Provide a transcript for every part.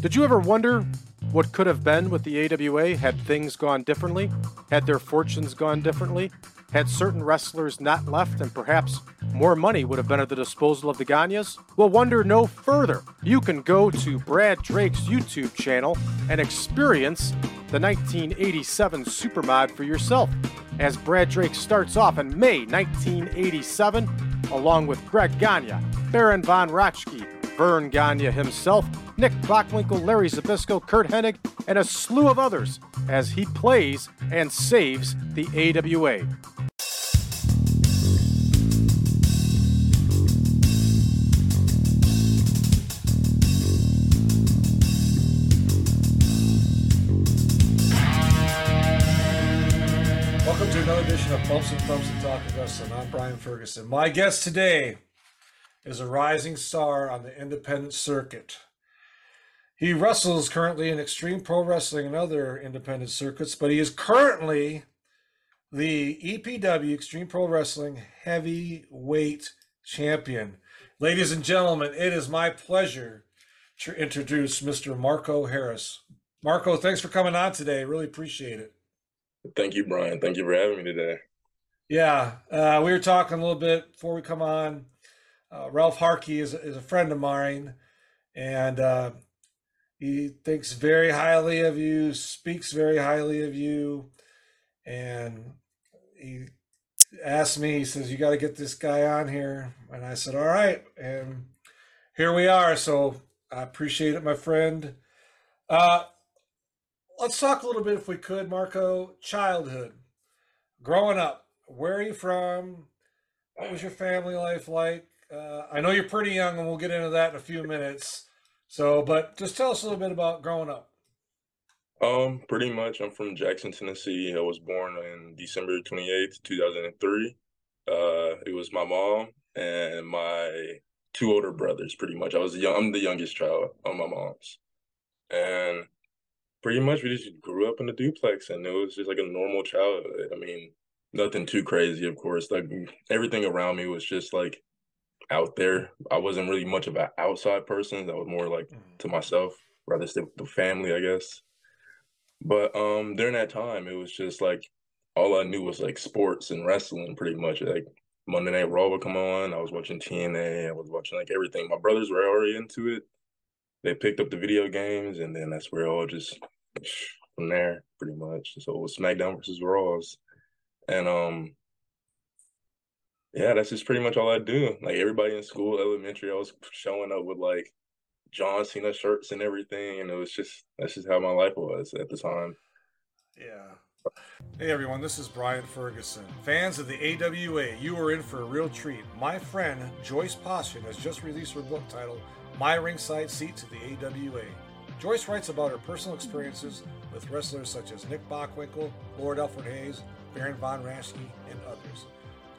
Did you ever wonder what could have been with the AWA had things gone differently? Had their fortunes gone differently? Had certain wrestlers not left and perhaps more money would have been at the disposal of the Gagnes? Well, wonder no further. You can go to Brad Drake's YouTube channel and experience the 1987 Supermod for yourself. As Brad Drake starts off in May 1987, along with Greg Gagne, Baron von Raschke, Verne Gagne himself, Nick Bockwinkel, Larry Zbyszko, Curt Hennig, and a slew of others as he plays and saves the AWA. Welcome to another edition of Bumps and Thumps and Talk of Wrestling. I'm Brian Ferguson. My guest today is a rising star on the independent circuit. He wrestles currently in Extreme Pro Wrestling and other independent circuits, but he is currently the EPW Extreme Pro Wrestling Heavyweight Champion. Ladies and gentlemen, it is my pleasure to introduce Mr. Marko Harris. Marko, thanks for coming on today. Really appreciate it. Thank you, Brian. Thank you for having me today. Yeah, uh, we were talking a little bit before we come on. Uh, Ralph Harkey is, is a friend of mine, and uh, he thinks very highly of you, speaks very highly of you, and he asked me. He says, "You got to get this guy on here," and I said, "All right," and here we are. So I appreciate it, my friend. Uh, let's talk a little bit, if we could, Marko. Childhood, growing up. Where are you from? What was your family life like? Uh, I know you're pretty young, and we'll get into that in a few minutes. So, but just tell us a little bit about growing up. Um, pretty much, I'm from Jackson, Tennessee. I was born in December 28th, 2003. Uh, it was my mom and my two older brothers, pretty much. I was young, I'm the youngest child on my mom's. And pretty much we just grew up in a duplex and it was just like a normal childhood. I mean, nothing too crazy, of course. Like everything around me was just like out there. I wasn't really much of an outside person. I was more like to myself, rather stick with the family, I guess. But um during that time it was just like all I knew was like sports and wrestling pretty much. Like Monday Night Raw would come on. I was watching TNA. I was watching like everything. My brothers were already into it. They picked up the video games and then that's where it all just from there pretty much. So it was SmackDown versus Raws. And um yeah, that's just pretty much all I do. Like everybody in school, elementary, I was showing up with like John Cena shirts and everything, and it was just that's just how my life was at the time. Yeah. Hey everyone, this is Brian Ferguson. Fans of the AWA, you are in for a real treat. My friend Joyce Poston has just released her book titled My Ringside Seat to the AWA. Joyce writes about her personal experiences with wrestlers such as Nick Bockwinkel, Lord Alfred Hayes, Baron von Raschke, and others.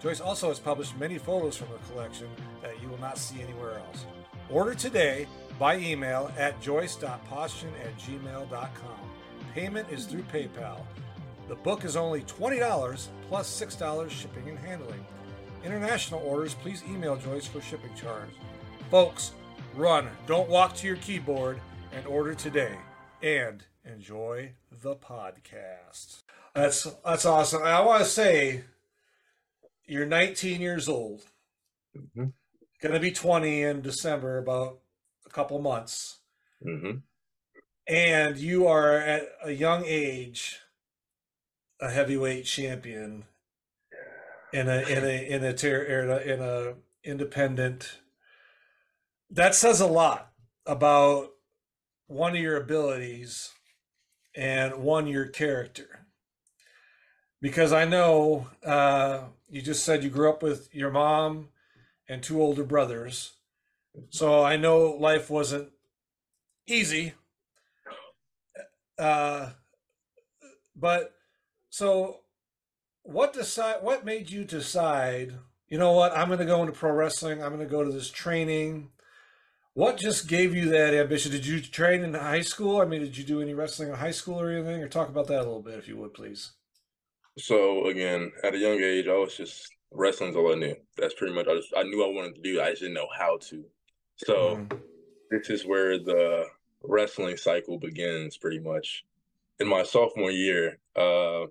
Joyce also has published many photos from her collection that you will not see anywhere else. Order today by email at joyce.postion at gmail.com. Payment is through PayPal. The book is only $20 plus $6 shipping and handling. International orders, please email Joyce for shipping charge. Folks, run, don't walk to your keyboard, and order today. And enjoy the podcast. That's that's awesome. I want to say you're 19 years old. Mm-hmm. Going to be 20 in December, about a couple months. Mm-hmm. And you are at a young age a heavyweight champion in a in a in a ter- in a, in a independent. That says a lot about one of your abilities and one your character. Because I know uh, you just said you grew up with your mom and two older brothers, so I know life wasn't easy. Uh, but so, what decide? What made you decide? You know what? I'm going to go into pro wrestling. I'm going to go to this training. What just gave you that ambition? Did you train in high school? I mean, did you do any wrestling in high school or anything? Or talk about that a little bit, if you would, please. So again, at a young age, I was just wrestling's all I knew. That's pretty much I just I knew I wanted to do. I just didn't know how to. So Mhm. this is where the wrestling cycle begins pretty much. In my sophomore year, uh,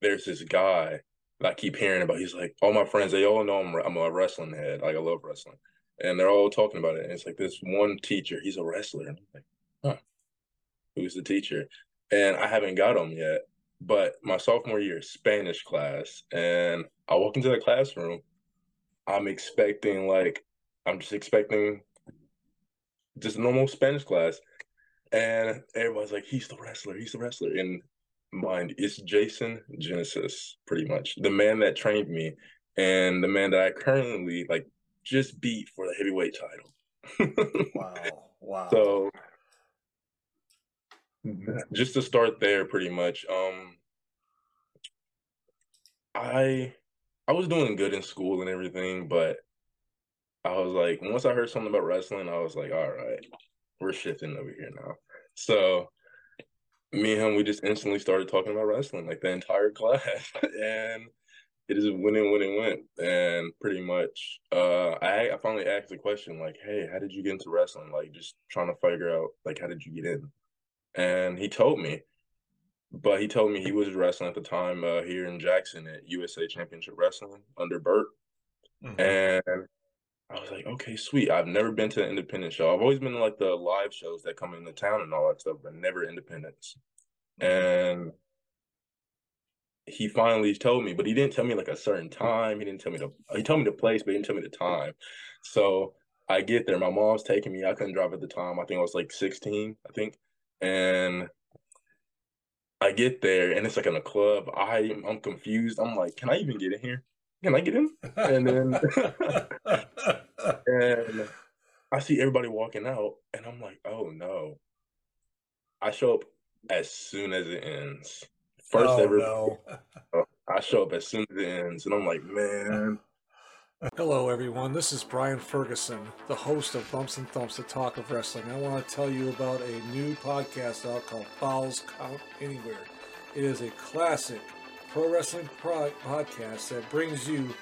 there's this guy that I keep hearing about. He's like, all my friends, they all know I'm, I'm a wrestling head. Like I love wrestling, and they're all talking about it. And it's like this one teacher, he's a wrestler. And I'm like, huh, who's the teacher? And I haven't got him yet. But my sophomore year, Spanish class, and I walk into the classroom. I'm expecting like I'm just expecting just normal Spanish class. And everybody's like, he's the wrestler, he's the wrestler. And mind, it's Jason Genesis, pretty much. The man that trained me and the man that I currently like just beat for the heavyweight title. wow. Wow. So just to start there pretty much, um I I was doing good in school and everything, but I was like, once I heard something about wrestling, I was like, all right, we're shifting over here now. So me and him, we just instantly started talking about wrestling, like the entire class. and it is went and went and went. And pretty much, uh, I I finally asked the question, like, hey, how did you get into wrestling? Like, just trying to figure out, like, how did you get in? And he told me, but he told me he was wrestling at the time uh, here in Jackson at USA Championship Wrestling under Bert, Mm-hmm. And I was like, okay, sweet. I've never been to an independent show. I've always been to like the live shows that come into town and all that stuff, but never independents. Mm-hmm. And he finally told me, but he didn't tell me like a certain time. He didn't tell me the he told me the place, but he didn't tell me the time. So I get there. My mom's taking me. I couldn't drive at the time. I think I was like 16, I think. And I get there and it's like in a club. I I'm confused. I'm like, can I even get in here? Can I get in? And then and I see everybody walking out, and I'm like, oh no. I show up as soon as it ends. First oh, ever. No. I show up as soon as it ends, and I'm like, man. Hello, everyone. This is Brian Ferguson, the host of Bumps and Thumps, the talk of wrestling. I want to tell you about a new podcast out called Falls Count Anywhere. It is a classic pro wrestling pro- podcast that brings you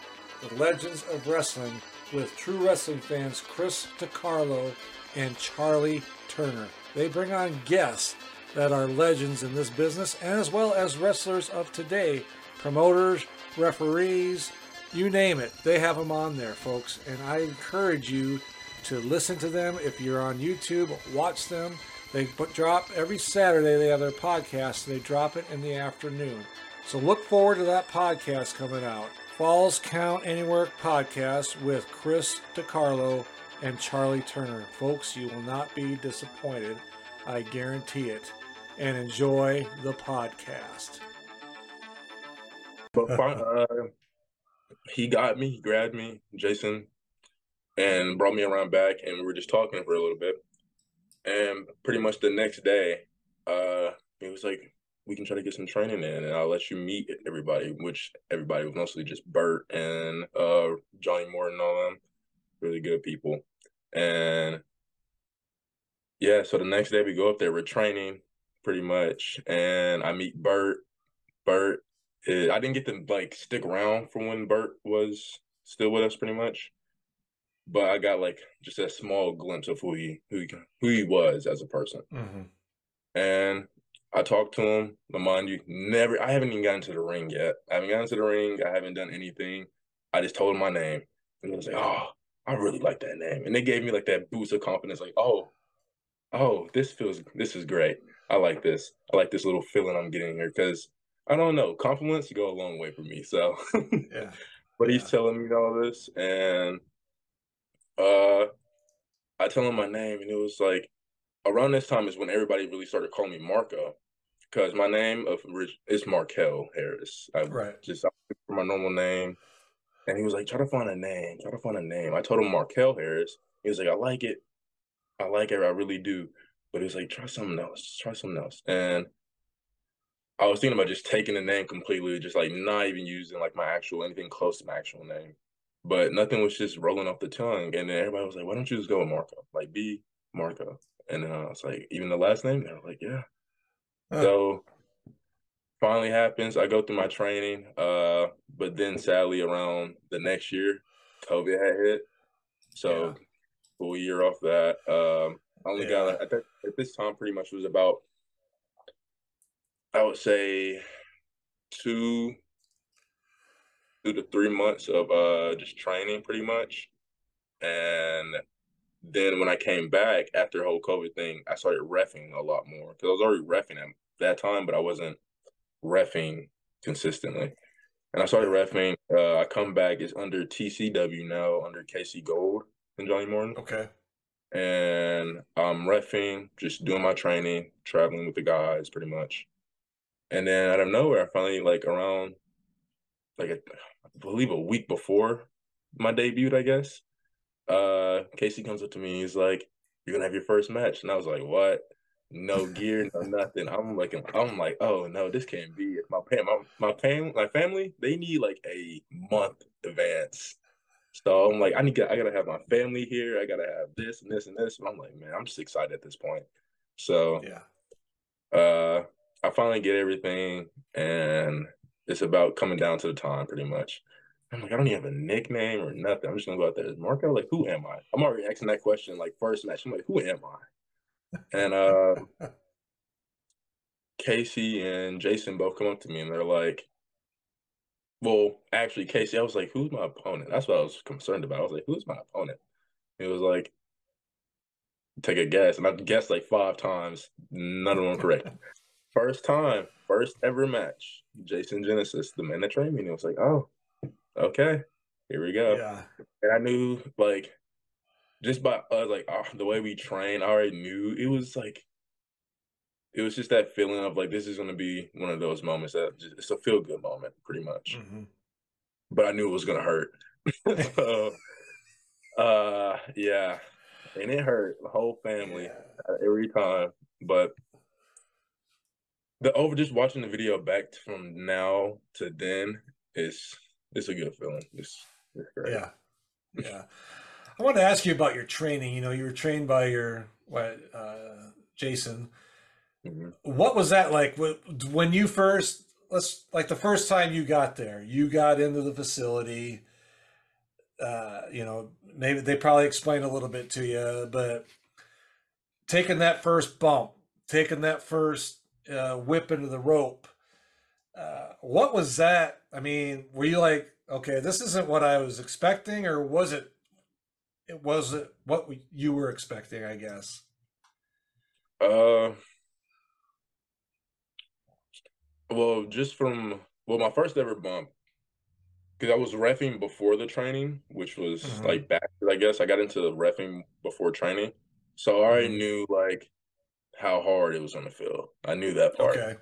the legends of wrestling with true wrestling fans Chris DiCarlo and Charlie Turner. They bring on guests that are legends in this business, as well as wrestlers of today, promoters, referees, you name it. They have them on there, folks. And I encourage you to listen to them. If you're on YouTube, watch them. They drop every Saturday, they have their podcast. They drop it in the afternoon. So look forward to that podcast coming out. Falls Count Anywhere podcast with Chris DiCarlo and Charlie Turner. Folks, you will not be disappointed. I guarantee it and enjoy the podcast. But uh, he got me, he grabbed me, Jason, and brought me around back, and we were just talking for a little bit. And pretty much the next day, uh, he was like, "We can try to get some training in, and I'll let you meet everybody." Which everybody was mostly just Bert and uh, Johnny Morton, and all them, really good people. And yeah, so the next day we go up there, we're training, pretty much. And I meet Bert. Bert, is, I didn't get to like stick around from when Bert was still with us, pretty much. But I got like just a small glimpse of who he who he, who he was as a person. Mm-hmm. And I talked to him. Mind you, never. I haven't even gotten to the ring yet. I haven't gotten to the ring. I haven't done anything. I just told him my name, and he was like, "Oh, I really like that name." And they gave me like that boost of confidence, like, "Oh, oh, this feels, this is great." I like this. I like this little feeling I'm getting here because I don't know. Compliments go a long way for me. So, yeah. but he's telling me all this, and uh, I tell him my name, and it was like around this time is when everybody really started calling me Marko because my name of is Markell Harris. I right. just for my normal name, and he was like, "Try to find a name. Try to find a name." I told him Markell Harris. He was like, "I like it. I like it. I really do." But he was like, try something else, try something else. And I was thinking about just taking the name completely, just like not even using like my actual anything close to my actual name. But nothing was just rolling off the tongue. And then everybody was like, why don't you just go with Marko? Like be Marko. And then I was like, even the last name? They were like, yeah. Huh. So finally happens. I go through my training. Uh, but then sadly around the next year, COVID had hit. So yeah. full year off that. Um I only Yeah. got at, that, at this time pretty much was about I would say two two to three months of uh just training pretty much. And then when I came back after the whole COVID thing, I started refing a lot more because I was already refing at that time, but I wasn't refing consistently. And I started refing. Uh, I come back is under TCW now, under KC Gold and Johnny Morton Okay. and I'm refing, just doing my training, traveling with the guys pretty much. And then out of nowhere, I finally like around like a, I believe a week before my debut, I guess. Uh Casey comes up to me, he's like, You're gonna have your first match. And I was like, What? No gear, no nothing. I'm like I'm like, oh no, this can't be it. My pam my my fam my family, they need like a month advance. So I'm like, I need to, I gotta have my family here. I gotta have this and this and this. And I'm like, man, I'm just excited at this point. So Yeah. uh I finally get everything and it's about coming down to the time pretty much. I'm like, I don't even have a nickname or nothing. I'm just gonna go out there as Marko. Like, who am I? I'm already asking that question like first match. I'm like, who am I? And uh Casey and Jason both come up to me and they're like, well, actually, Casey, I was like, who's my opponent? That's what I was concerned about. I was like, who's my opponent? He was like, take a guess. And I guessed like five times. None of them correct. First time, first ever match. Jason Genesis, the man that trained me. And he was like, oh, okay, here we go. Yeah. And I knew like just by uh, like uh, the way we train, I already knew it was like it was just that feeling of like this is gonna be one of those moments that just, it's a feel good moment, pretty much. Mhm. But I knew it was gonna hurt. so, uh, yeah, and it hurt the whole family Yeah. uh, every time. But the over just watching the video back from now to then is it's a good feeling. It's, it's great. Yeah. Yeah. I want to ask you about your training. You know, you were trained by your what uh Jason. Mhm. What was that like when you first let's like the first time you got there, you got into the facility uh you know, maybe they probably explained a little bit to you, but taking that first bump, taking that first uh whip into the rope, uh, what was that? I mean, were you like, okay, this isn't what I was expecting, or was it? It wasn't what you were expecting, I guess. Uh, well, just from well, my first ever bump, because I was refing before the training, which was Mhm. like back. I guess I got into the refing before training, so I already Mhm. knew like how hard it was gonna feel. I knew that part, Okay.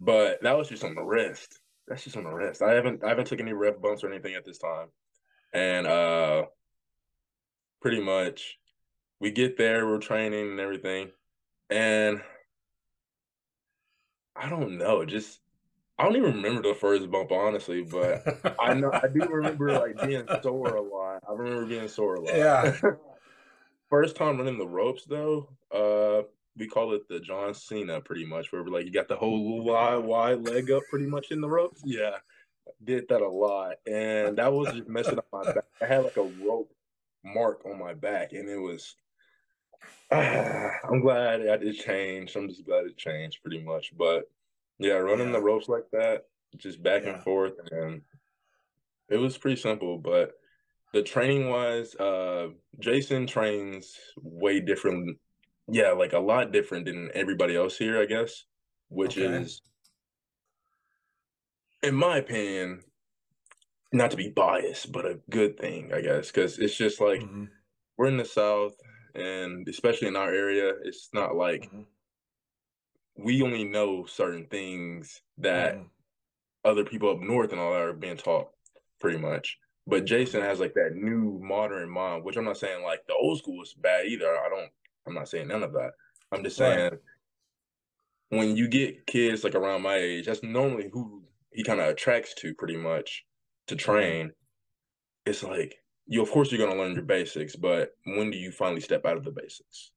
but that was just on the wrist. That's just on the wrist. I haven't I haven't took any ref bumps or anything at this time, and uh, pretty much we get there, we're training and everything, and I don't know, just I don't even remember the first bump honestly, but I know I do remember like being sore a lot. I remember being sore a lot. Yeah. First time running the ropes though, uh, we call it the John Cena pretty much, where we're like you got the whole wide wide leg up pretty much in the ropes. Yeah, did that a lot, and that was just messing up my back. I had like a rope mark on my back, and it was. I'm glad I did change. I'm just glad it changed pretty much, but yeah, running the ropes like that, just back Yeah. and forth, and it was pretty simple. But the training wise, uh, Jason trains way different. Yeah, like a lot different than everybody else here, I guess, which Okay. is, in my opinion, not to be biased, but a good thing, I guess, because it's just like Mhm. we're in the South, and especially in our area, it's not like Mhm. we only know certain things that Mhm. other people up north and all that are being taught pretty much. But Jason has like that new modern mind, which I'm not saying like the old school is bad either. I don't I'm not saying none of that. I'm just Right. saying when you get kids like around my age, that's normally who he kind of attracts to pretty much to mm-hmm. train. It's like you of course you're gonna learn your basics, but when do you finally step out of the basics?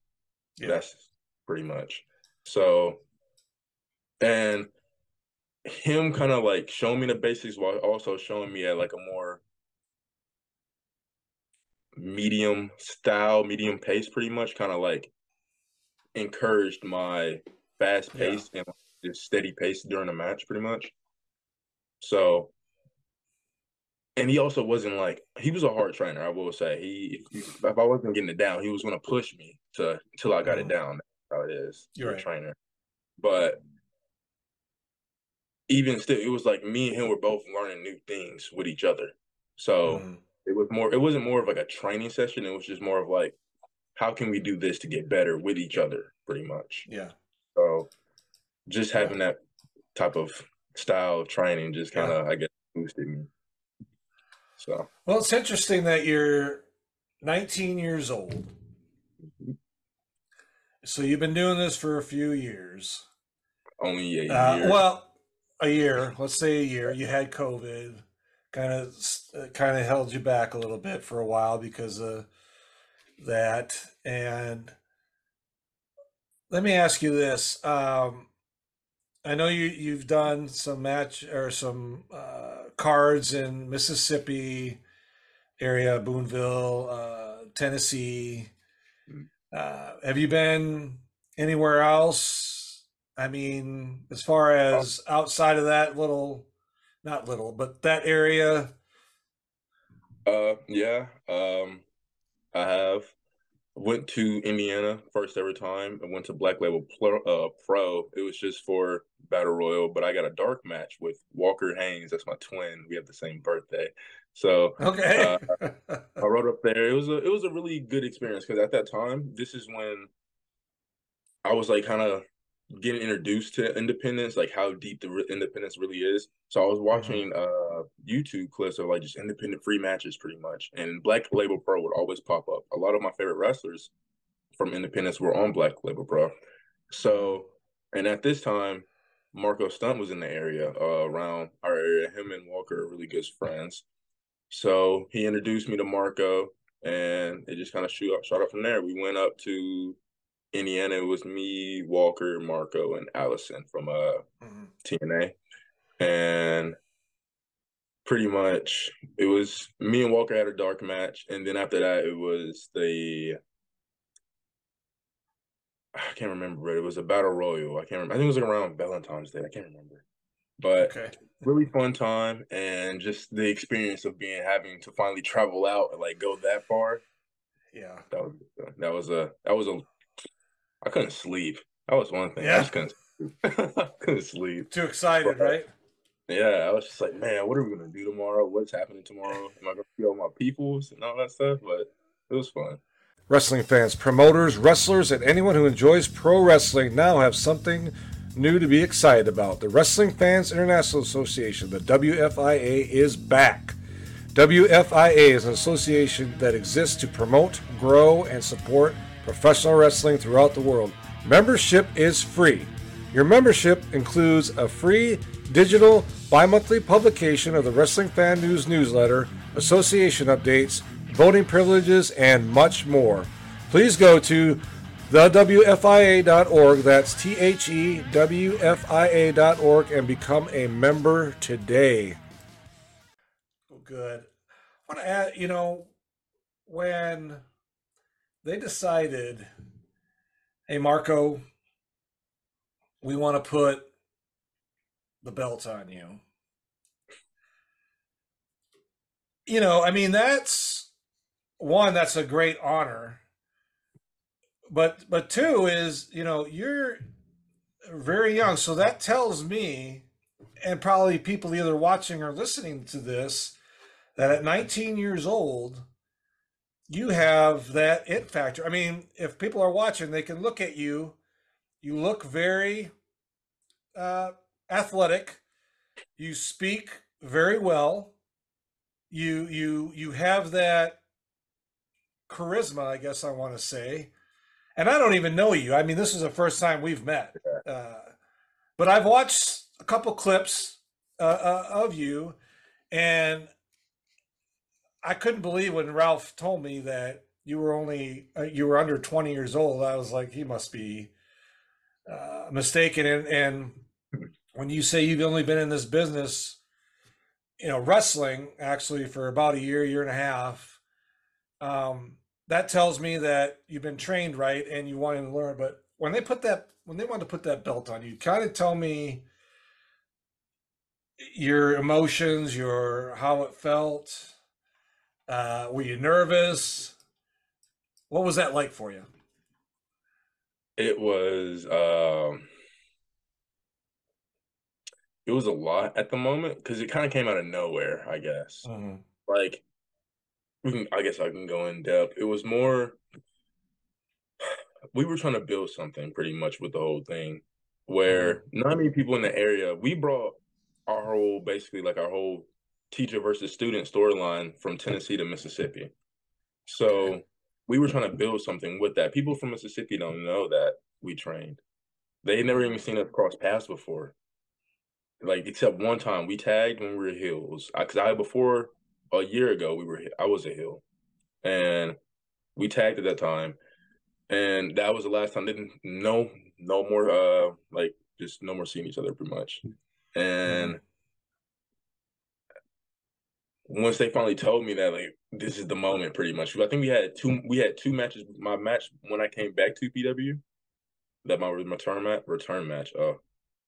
Yeah. That's pretty much. So, and him kind of like showing me the basics while also showing me at like a more medium style, medium pace, pretty much kind of like encouraged my fast pace yeah. and just steady pace during the match, pretty much. So, and he also wasn't like he was a hard trainer. I will say he if, I wasn't getting it down, he was going to push me to until I got mm-hmm. it down. That's how it is. You're right. trainer, but even still, it was like me and him were both learning new things with each other. So mm-hmm. It was more. It wasn't more of like a training session. It was just more of like, how can we do this to get better with each other, pretty much. Yeah. So just having that type of style of training just kind of, yeah. I guess, boosted me. So. Well, it's interesting that you're 19 years old. Mm-hmm. So you've been doing this for a few years. Only a uh, year. Well, a year, let's say a year, you had COVID, kind of kind of held you back a little bit for a while because of that. And let me ask you this: um, I know you you've done some match or some uh, cards in Mississippi area, Booneville, uh, Tennessee. Mm. Uh, have you been anywhere else? I mean, as far as outside of that little, not little, but that area. Uh, yeah. Um, I have went to Indiana first ever time. I went to Black Label Pro, uh, Pro. It was just for Battle Royal, but I got a dark match with Walker Haynes. That's my twin. We have the same birthday. So okay, uh, I rode up there. It was a it was a really good experience because at that time, this is when I was like kind of getting introduced to independence, like how deep the re- independence really is. So I was mm-hmm. watching mm-hmm. uh YouTube clips of like just independent free matches, pretty much, and Black Label Pro would always pop up. A lot of my favorite wrestlers from Independence were on Black Label Pro. So, and at this time, Marco Stunt was in the area uh, around our area. Him and Walker are really good friends. So he introduced me to Marco, and it just kind of shoot up, shot up from there. We went up to Indiana, it was me, Walker, Marco, and Allison from uh mm-hmm. TNA, and pretty much it was me and Walker had a dark match, and then after that it was the I can't remember, but it was a battle royal. I can't remember. I think it was like around Valentine's Day. I can't remember, but okay. really fun time and just the experience of being having to finally travel out and like go that far. Yeah, that was that was a that was a I couldn't sleep. That was one thing. Yeah. I just couldn't, couldn't sleep. Too excited, but, uh, right? Yeah, I was just like, man, what are we gonna do tomorrow? What's happening tomorrow? Am I gonna see all my peoples and all that stuff? But it was fun. Wrestling fans, promoters, wrestlers, and anyone who enjoys pro wrestling now have something new to be excited about. The Wrestling Fans International Association, the WFIA, is back. WFIA is an association that exists to promote, grow, and support professional wrestling throughout the world. Membership is free. Your membership includes a free digital bi monthly publication of the Wrestling Fan News newsletter, association updates, voting privileges, and much more. Please go to thewfia.org, that's T H E W F I A.org, and become a member today. Good. I want to add, you know, when they decided, hey, Marko, we want to put the belt on you. You know, I mean, that's one, that's a great honor. But but two is, you know, you're very young. So that tells me, and probably people either watching or listening to this, that at 19 years old, you have that it factor. I mean, if people are watching, they can look at you. You look very uh, athletic. You speak very well. You you you have that charisma, I guess I want to say. And I don't even know you. I mean, this is the first time we've met. Uh, but I've watched a couple clips uh, uh of you, and I couldn't believe when Ralph told me that you were only uh, you were under 20 years old. I was like, he must be uh, mistaken. And and when you say you've only been in this business, you know, wrestling actually for about a year, year and a half, um, that tells me that you've been trained right and you wanted to learn. But when they put that when they wanted to put that belt on you, kind of tell me your emotions, your how it felt. Uh, were you nervous? What was that like for you? It was um it was a lot at the moment because it kind of came out of nowhere, I guess. Mm-hmm. Like we can I guess I can go in depth. It was more we were trying to build something pretty much with the whole thing where mm-hmm. not many people in the area we brought our whole basically like our whole teacher versus student storyline from Tennessee to Mississippi. So we were trying to build something with that. People from Mississippi don't know that we trained. They never even seen us cross paths before. Like except one time we tagged when we were. Because I, I before a year ago we were I was a heel, and we tagged at that time, and that was the last time. Didn't no no more uh like just no more seeing each other pretty much, and. Once they finally told me that like this is the moment pretty much. I think we had two we had two matches my match when i came back to pw that my return match return match uh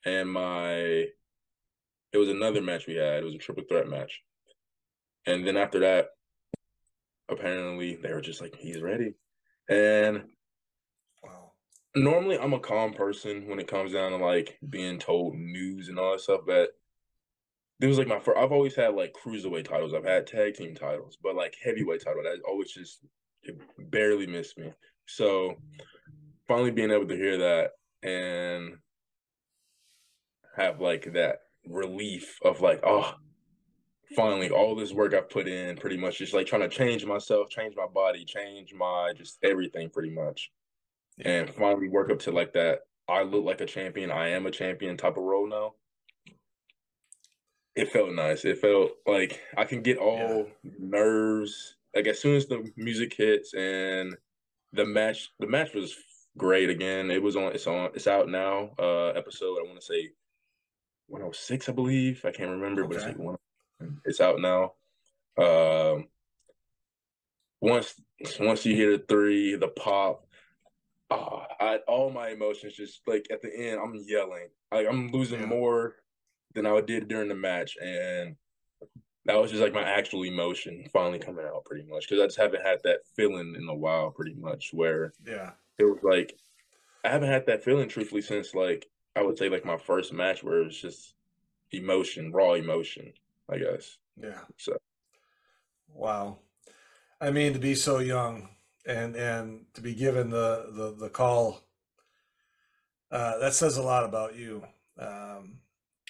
and my it was another match we had it was a triple threat match. And then after that apparently they were just like he's ready. And wow. normally i'm a calm person when it comes down to like being told news and all that stuff but it was like my first, I've always had like cruiserweight titles. I've had tag team titles, but like heavyweight title that always just barely missed me. So finally being able to hear that and have like that relief of like, oh, finally all this work I've put in pretty much just like trying to change myself, change my body, change my just everything pretty much. And finally work up to like that I look like a champion, I am a champion type of role now it felt nice. It felt like I can get all yeah. nerves. Like as soon as the music hits and the match, the match was great. Again, it was on. It's on. It's out now. Uh, episode. I want to say 106, I believe. I can't remember, okay. but it's like one. It's out now. Um, once once you hear the three, the pop, oh, I all my emotions just like at the end, I'm yelling. Like I'm losing yeah. more than I did during the match, and that was just like my actual emotion finally coming out, pretty much, because I just haven't had that feeling in a while, pretty much, where yeah, it was like I haven't had that feeling, truthfully, since like I would say like my first match, where it was just emotion, raw emotion, I guess. Yeah. So. Wow, I mean to be so young and and to be given the the the call, uh, that says a lot about you. Um,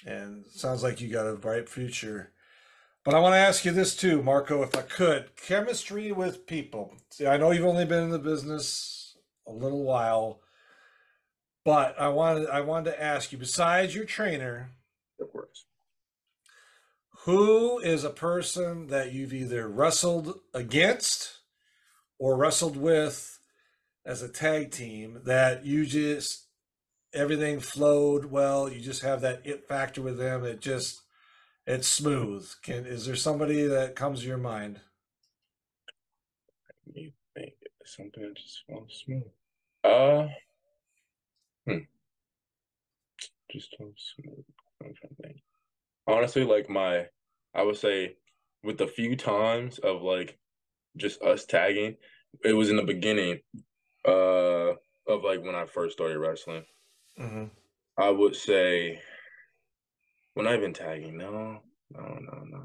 and sounds like you got a bright future. But I want to ask you this too, Marko, if I could. Chemistry with people. See, I know you've only been in the business a little while, but I wanted I wanted to ask you, besides your trainer, of course, who is a person that you've either wrestled against or wrestled with as a tag team that you just everything flowed well. You just have that it factor with them. It just it's smooth. Can is there somebody that comes to your mind? You think something that just flows smooth. Uh, hmm. Just so smooth. I'm trying to think. Honestly, like my, I would say, with the few times of like just us tagging, it was in the beginning, uh, of like when I first started wrestling. Mm-hmm. I would say, well, not even tagging. No, no, no, no.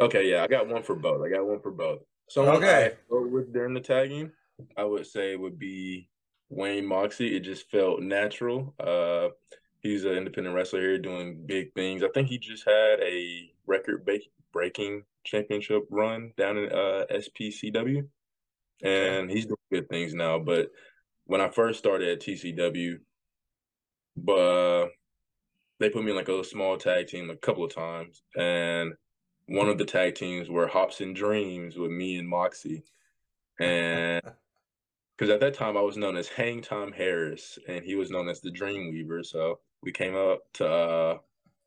Okay, yeah, I got one for both. I got one for both. So okay, with during the tagging, I would say would be Wayne Moxie. It just felt natural. Uh, he's an independent wrestler here doing big things. I think he just had a record breaking championship run down in uh, SPCW, and he's doing good things now. But when I first started at TCW, but they put me in like a small tag team a couple of times, and one of the tag teams were Hops and Dreams with me and Moxie, and because at that time I was known as Hang Time Harris, and he was known as the Dream Weaver. So we came up to uh,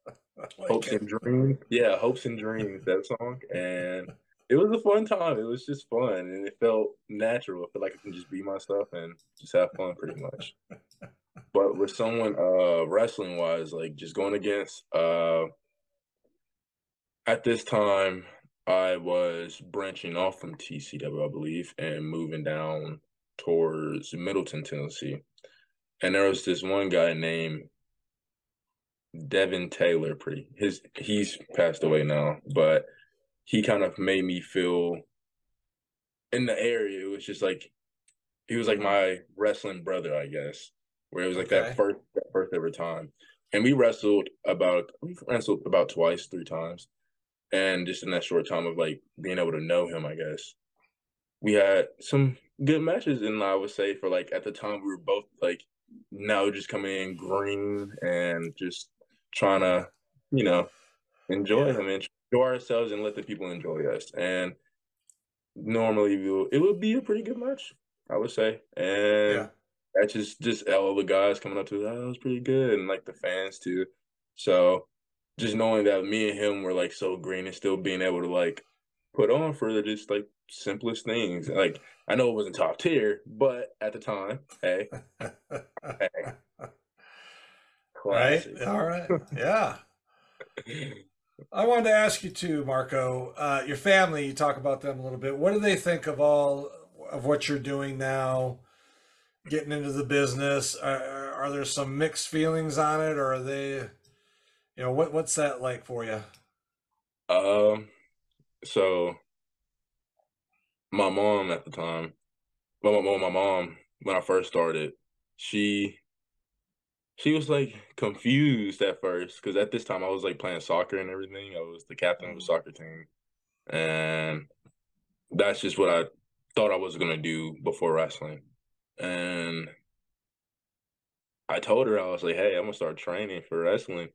like Hopes it. and Dreams, yeah, Hopes and Dreams, that song, and it was a fun time. It was just fun, and it felt natural. I feel like I can just be myself and just have fun, pretty much. but with someone uh wrestling wise, like just going against uh at this time I was branching off from TCW, I believe, and moving down towards Middleton, Tennessee. And there was this one guy named Devin Taylor, pretty his he's passed away now, but he kind of made me feel in the area. It was just like he was like my wrestling brother, I guess. Where it was like okay. that first that first ever time. And we wrestled about we wrestled about twice, three times. And just in that short time of like being able to know him, I guess. We had some good matches and I would say for like at the time we were both like now just coming in green and just trying to, you know, enjoy yeah. him and enjoy ourselves and let the people enjoy us. And normally we'll, it would be a pretty good match, I would say. And yeah. That's just just all the guys coming up to that oh, was pretty good and like the fans too. So just knowing that me and him were like so green and still being able to like put on for the just like simplest things. Like I know it wasn't top tier, but at the time, hey, hey. Classic. Right. All right. Yeah. I wanted to ask you too, Marko. Uh, your family, you talk about them a little bit. What do they think of all of what you're doing now, getting into the business? Are, are there some mixed feelings on it, or are they, you know, what what's that like for you? Um, so my mom at the time, my, my mom when I first started, she she was like confused at first because at this time I was like playing soccer and everything. I was the captain of the mm-hmm. soccer team, and that's just what I thought I was gonna do before wrestling. And I told her I was like, "Hey, I'm gonna start training for wrestling."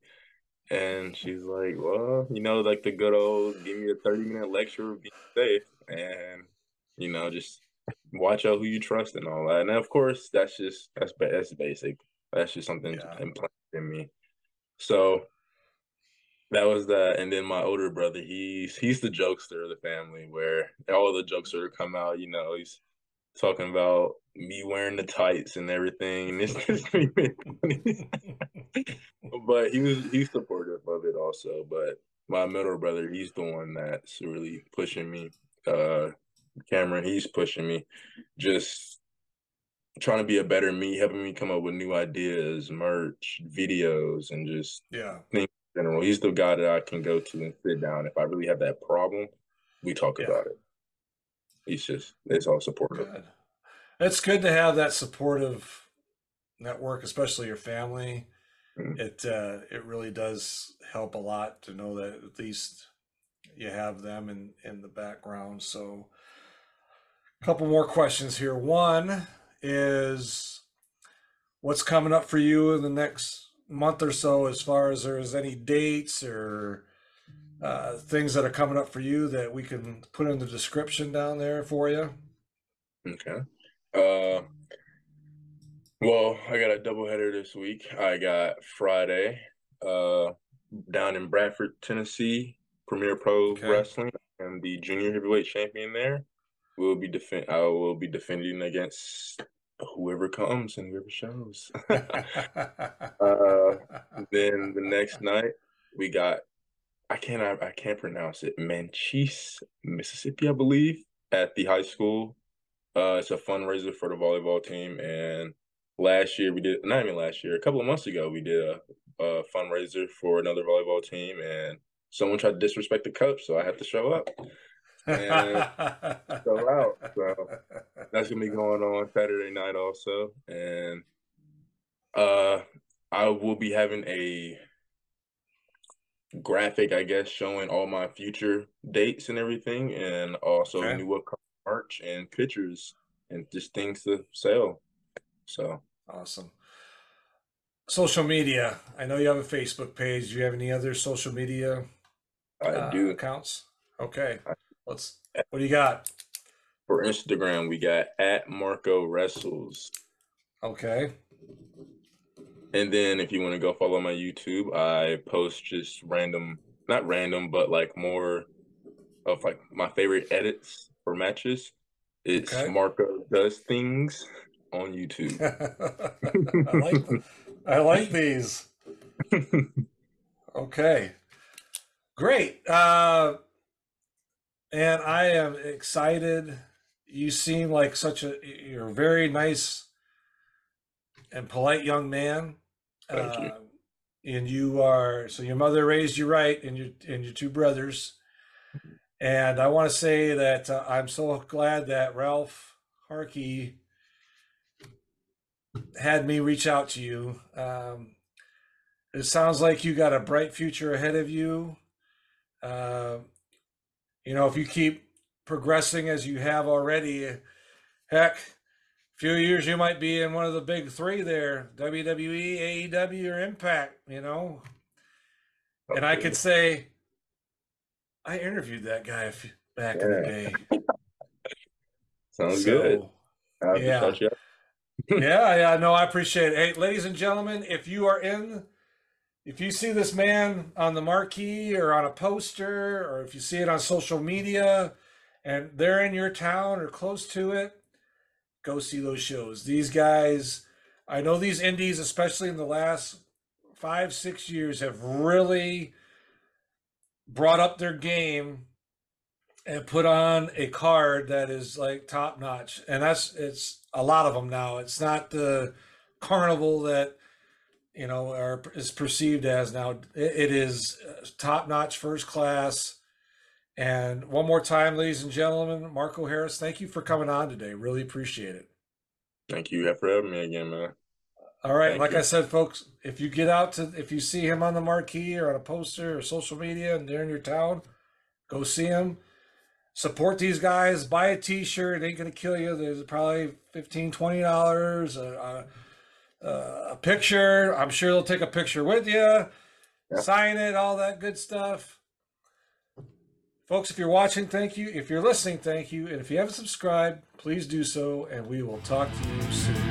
And she's like, "Well, you know, like the good old give me a 30 minute lecture of being safe, and you know, just watch out who you trust and all that." And of course, that's just that's that's basic. That's just something yeah. implanted in me. So that was that. And then my older brother, he's he's the jokester of the family where all the jokes are come out, you know, he's talking about me wearing the tights and everything. And it's just but he was he's supportive of it also. But my middle brother, he's the one that's really pushing me. Uh Cameron, he's pushing me just trying to be a better me, helping me come up with new ideas, merch, videos, and just yeah things in general. He's the guy that I can go to and sit down if I really have that problem. We talk yeah. about it. He's just it's all supportive. Good. It's good to have that supportive network, especially your family. Mm-hmm. It uh, it really does help a lot to know that at least you have them in in the background. So, a couple more questions here. One, is what's coming up for you in the next month or so as far as there's any dates or uh, things that are coming up for you that we can put in the description down there for you okay uh well i got a double header this week i got friday uh down in bradford tennessee premier pro okay. wrestling and the junior heavyweight champion there will be defend I will be defending against whoever comes and whoever shows. uh, then the next night we got I can't I, I can't pronounce it Manchis, Mississippi, I believe, at the high school. Uh, it's a fundraiser for the volleyball team, and last year we did not even last year, a couple of months ago we did a, a fundraiser for another volleyball team, and someone tried to disrespect the coach, so I had to show up and go out. So that's gonna be going on Saturday night also, and uh, I will be having a graphic, I guess, showing all my future dates and everything, and also okay. new upcoming merch and pictures and just things to sell. So awesome. Social media. I know you have a Facebook page. Do you have any other social media? I uh, do accounts. Okay. Let's. What do you got? For Instagram, we got at Marko Wrestles. Okay. And then if you want to go follow my YouTube, I post just random, not random, but like more of like my favorite edits for matches. It's Okay. Marko does things on YouTube. I like I like these. Okay. Great. Uh, and I am excited. You seem like such a you're a very nice and polite young man. Thank you. Uh, and you are so your mother raised you right and your and your two brothers. And I want to say that uh, I'm so glad that Ralph Harkey had me reach out to you. Um, it sounds like you got a bright future ahead of you. Uh, you know, if you keep progressing as you have already, heck, few years you might be in one of the big three there WWE, AEW, or Impact, you know. And I could say, I interviewed that guy back in the day. Sounds So, good. Yeah. yeah, yeah, no, I appreciate it. Hey, ladies and gentlemen, if you are in, if you see this man on the marquee or on a poster, or if you see it on social media and they're in your town or close to it, go see those shows. These guys, I know these indies, especially in the last five, six years, have really brought up their game and put on a card that is like top notch. And that's it's a lot of them now. It's not the carnival that you know are is perceived as now. It, it is uh, top notch, first class. And one more time, ladies and gentlemen, Marko Harris, thank you for coming on today. Really appreciate it. Thank you for having me again, man. All right, Thank like you. I said, folks, if you get out to if you see him on the marquee or on a poster or social media and they're in your town, go see him. Support these guys. Buy a T-shirt. It ain't gonna kill you. There's probably 15 20 dollars. A, a, a picture. I'm sure they'll take a picture with you. Yeah. Sign it. All that good stuff. Folks, if you're watching, thank you. If you're listening, thank you. And if you haven't subscribed, please do so. And we will talk to you soon.